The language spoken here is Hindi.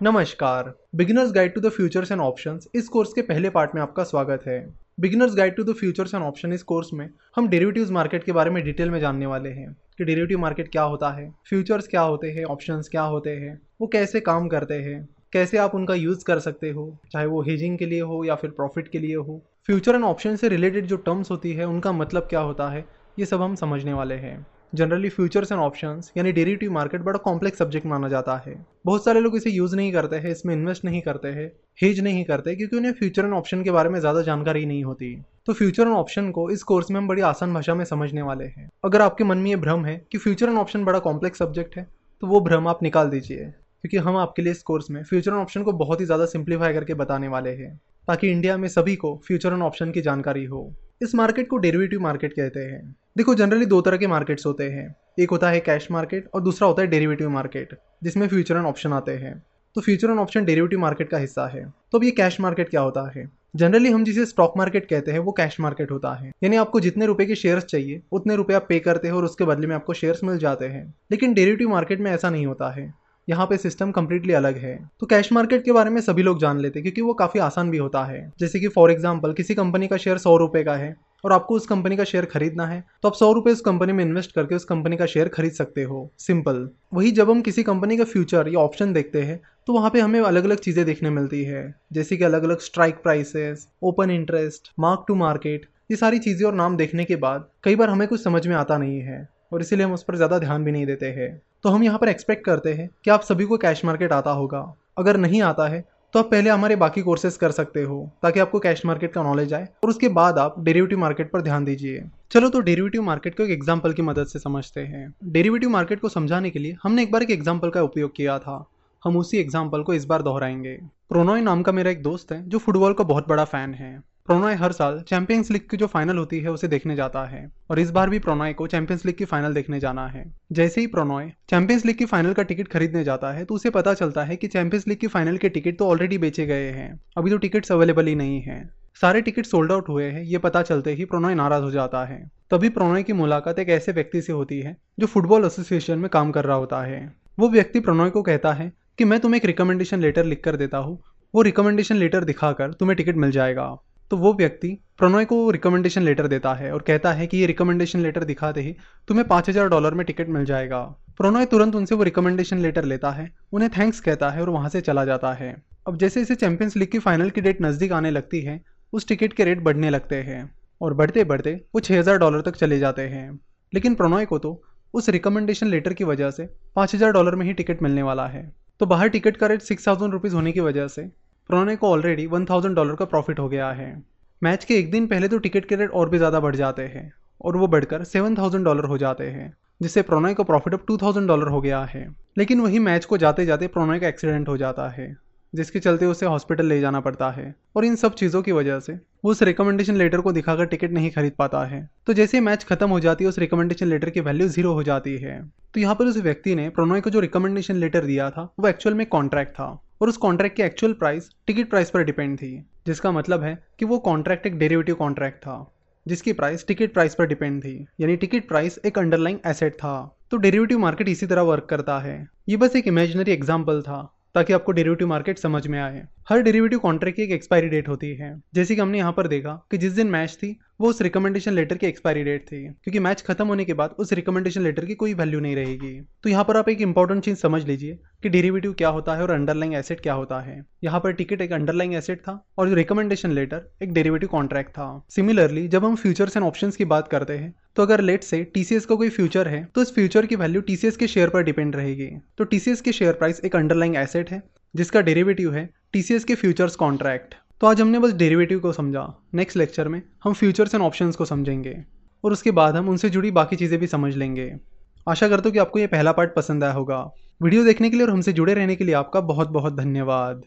नमस्कार। Beginners guide to the futures and options इस कोर्स के पहले पार्ट में आपका स्वागत है। Beginners guide to the futures and option इस कोर्स में हम डेरिवेटिव्स मार्केट के बारे में डिटेल में जानने वाले हैं कि डेरिवेटिव मार्केट क्या होता है फ्यूचर्स क्या होते हैं ऑप्शंस क्या होते हैं, वो कैसे काम करते हैं, कैसे आप उनका यूज़ कर सकते हो, चाहे वो हेजिंग के लिए हो या फिर प्रॉफिट के लिए हो। फ्यूचर एंड ऑप्शन से रिलेटेड जो टर्म्स होती है, उनका मतलब क्या होता है, ये सब हम समझने वाले हैं। जनरली फ्यूचर्स एंड ऑप्शंस यानी डेरिवेटिव मार्केट बड़ा कॉम्प्लेक्स सब्जेक्ट माना जाता है। बहुत सारे लोग इसे यूज़ नहीं करते हैं, इसमें इन्वेस्ट नहीं करते हैं हेज नहीं करते, क्योंकि उन्हें फ्यूचर एंड ऑप्शन के बारे में ज़्यादा जानकारी नहीं होती। तो फ्यूचर एंड ऑप्शन को इस कोर्स में हम बड़ी आसान भाषा में समझने वाले हैं। अगर आपके मन में ये भ्रम है कि फ्यूचर एंड ऑप्शन बड़ा कॉम्प्लेक्स सब्जेक्ट है तो वो भ्रम आप निकाल दीजिए। क्योंकि हम आपके लिए इस कोर्स में फ्यूचर एंड ऑप्शन को बहुत ही ज़्यादा सिंप्लीफाई करके बताने वाले हैं, ताकि इंडिया में सभी को फ्यूचर एंड ऑप्शन की जानकारी हो। इस मार्केट को डेरिवेटिव मार्केट कहते हैं। देखो जनरली दो तरह के मार्केट्स होते हैं। एक होता है कैश मार्केट और दूसरा होता है डेरिवेटिव मार्केट जिसमें फ्यूचर एंड ऑप्शन आते हैं। तो future and option derivative market का हिस्सा है। तो अब ये कैश मार्केट क्या होता है? जनरली हम जिसे स्टॉक मार्केट कहते हैं, वो कैश मार्केट होता है। यानी आपको जितने रुपए के शेयर्स चाहिए, उतने रुपए आप पे करते हैं और उसके बदले में आपको शेयर्स मिल जाते हैं। लेकिन डेरिवेटिव मार्केट में ऐसा नहीं होता है। यहाँ पे सिस्टम कम्प्लीटली अलग है। तो कैश मार्केट के बारे में सभी लोग जान लेते हैं, क्योंकि वो काफ़ी आसान भी होता है। जैसे कि फॉर एग्ज़ाम्पल किसी कंपनी का शेयर सौ रुपए का है। और आपको उस कंपनी का शेयर खरीदना है तो आप सौ रुपए उस कंपनी में इन्वेस्ट करके उस कंपनी का शेयर खरीद सकते हो। सिंपल वही जब हम किसी कंपनी का फ्यूचर या ऑप्शन देखते हैं तो वहाँ पे हमें अलग अलग चीज़ें देखने मिलती है, जैसे कि अलग अलग strike prices open interest mark to market ये सारी चीज़ें और नाम देखने के बाद कई बार हमें कुछ समझ में आता नहीं है और इसीलिए हम उस पर ज़्यादा ध्यान भी नहीं देते हैं। तो हम यहाँ पर एक्सपेक्ट करते हैं कि आप सभी को कैश मार्केट आता होगा। अगर नहीं आता है तो आप पहले हमारे बाकी कोर्सेज कर सकते हो, ताकि आपको कैश मार्केट का नॉलेज आए। और उसके बाद आप डेरिवेटिव मार्केट पर ध्यान दीजिए। चलो तो डेरिवेटिव मार्केट को एक एग्ज़ाम्पल की मदद से समझते हैं। डेरिवेटिव मार्केट को समझाने के लिए हमने एक बार एक एग्ज़ाम्पल का उपयोग किया था। हम उसी एग्ज़ाम्पल को इस बार दोहराएँगे। प्रोनोई नाम का मेरा एक दोस्त है, जो फुटबॉल का बहुत बड़ा फ़ैन है। प्रोनॉय हर साल चैंपियंस लीग की जो फाइनल होती है, उसे देखने जाता है। और इस बार भी प्रोनॉय को चैंपियंस लीग की फाइनल देखने जाना है। जैसे ही प्रोनॉय चैंपियंस लीग की फाइनल का टिकट खरीदने जाता है तो उसे पता चलता है कि चैंपियंस लीग की फाइनल के टिकट तो ऑलरेडी बेचे गए हैं। अभी तो टिकट्स अवेलेबल ही नहीं है। सारे टिकट सोल्ड आउट हुए हैं, ये पता चलते ही प्रोनॉय नाराज़ हो जाता है। तभी प्रोनॉय की मुलाकात एक ऐसे व्यक्ति से होती है, जो फुटबॉल एसोसिएशन में काम कर रहा होता है। वो व्यक्ति प्रोनॉय को कहता है कि, मैं तुम्हें एक रिकमेंडेशन लेटर लिख कर देता हूँ। वो रिकमेंडेशन लेटर दिखाकर तुम्हें टिकट मिल जाएगा। तो वो व्यक्ति प्रणोय को रिकमेंडेशन लेटर देता है और कहता है कि ये रिकमेंडेशन लेटर दिखाते ही तुम्हें पाँच हज़ार डॉलर में टिकट मिल जाएगा। प्रणोय तुरंत उनसे वो रिकमेंडेशन लेटर लेता है, उन्हें थैंक्स कहता है और वहाँ से चला जाता है। अब जैसे जैसे चैंपियंस लीग की फाइनल की डेट नज़दीक आने लगती है, उस टिकट के रेट बढ़ने लगते हैं और बढ़ते बढ़ते वो छः हज़ार डॉलर तक चले जाते हैं। लेकिन प्रणोय को तो उस रिकमेंडेशन लेटर की वजह से पाँच हज़ार डॉलर में ही टिकट मिलने वाला है। तो बाहर टिकट का रेट सिक्स थाउज़ेंड रुपीज़ होने की वजह से प्रोने को ऑलरेडी वन थाउज़ेंड डॉलर का प्रॉफिट हो गया है। मैच के एक दिन पहले तो टिकट के रेट और भी ज़्यादा बढ़ जाते हैं और वो बढ़कर सेवन थाउज़ेंड डॉलर हो जाते हैं, जिससे प्रोनॉय का प्रॉफिट अब टू थाउज़ेंड डॉलर हो गया है। लेकिन वही मैच को जाते जाते प्रोनॉय का एक्सीडेंट हो जाता है, जिसके चलते उसे हॉस्पिटल ले जाना पड़ता है और इन सब चीज़ों की वजह से वो उस रिकमेंडेशन लेटर को दिखाकर टिकट नहीं खरीद पाता है। तो जैसे मैच खत्म हो जाती है, उस रिकमेंडेशन लेटर की वैल्यू ज़ीरो हो जाती है। तो यहाँ पर उस व्यक्ति ने प्रोनॉय को जो रिकमेंडेशन लेटर दिया था, वो एक्चुअल में कॉन्ट्रैक्ट था। और उस कॉन्ट्रैक्ट की एक्चुअल प्राइस टिकट प्राइस पर डिपेंड थी, जिसका मतलब है कि वो कॉन्ट्रैक्ट एक डेरिवेटिव कॉन्ट्रैक्ट था, जिसकी प्राइस टिकट प्राइस पर डिपेंड थी, यानी टिकट प्राइस एक अंडरलाइन एसेट था। तो डेरिवेटिव मार्केट इसी तरह वर्क करता है। ये बस एक इमेजिनरी एग्ज़ाम्पल था, ताकि आपको डेरिवेटिव मार्केट समझ में आए। हर डेरिवेटिव कॉन्ट्रैक्ट की एक एक्सपायरी डेट होती है, जैसे कि हमने यहाँ पर देखा कि जिस दिन मैच थी वो उस रिकमेंडेशन लेटर की एक्सपायरी डेट थी। क्योंकि मैच खत्म होने के बाद उस रिकमेंडेशन लेटर की कोई वैल्यू नहीं रहेगी। तो यहाँ पर आप एक इंपॉर्टेंट चीज़ समझ लीजिए कि डेरिवेटिव क्या होता है और अंडरलाइंग एसेट क्या होता है। यहाँ पर टिकट एक अंडरलाइंग एसेट था और जो रिकमेंडेशन लेटर एक डेरिवेटिव कॉन्ट्रैक्ट था। सिमिलरली जब हम फ्यूचर्स एंड ऑप्शंस की बात करते हैं तो अगर लेट से टीसीएस का कोई फ्यूचर है तो इस फ्यूचर की वैल्यू टीसीएस के शेयर पर डिपेंड रहेगी। तो टीसीएस के शेयर प्राइस एक अंडरलाइंग एसेट है, जिसका डेरिवेटिव है टीसीएस के फ्यूचर्स कॉन्ट्रैक्ट तो आज हमने बस डेरिवेटिव को समझा। नेक्स्ट लेक्चर में हम फ्यूचर्स एंड ऑप्शंस को समझेंगे। और उसके बाद हम उनसे जुड़ी बाकी चीज़ें भी समझ लेंगे। आशा करता हूँ कि आपको ये पहला पार्ट पसंद आया होगा। वीडियो देखने के लिए और हमसे जुड़े रहने के लिए आपका बहुत बहुत धन्यवाद।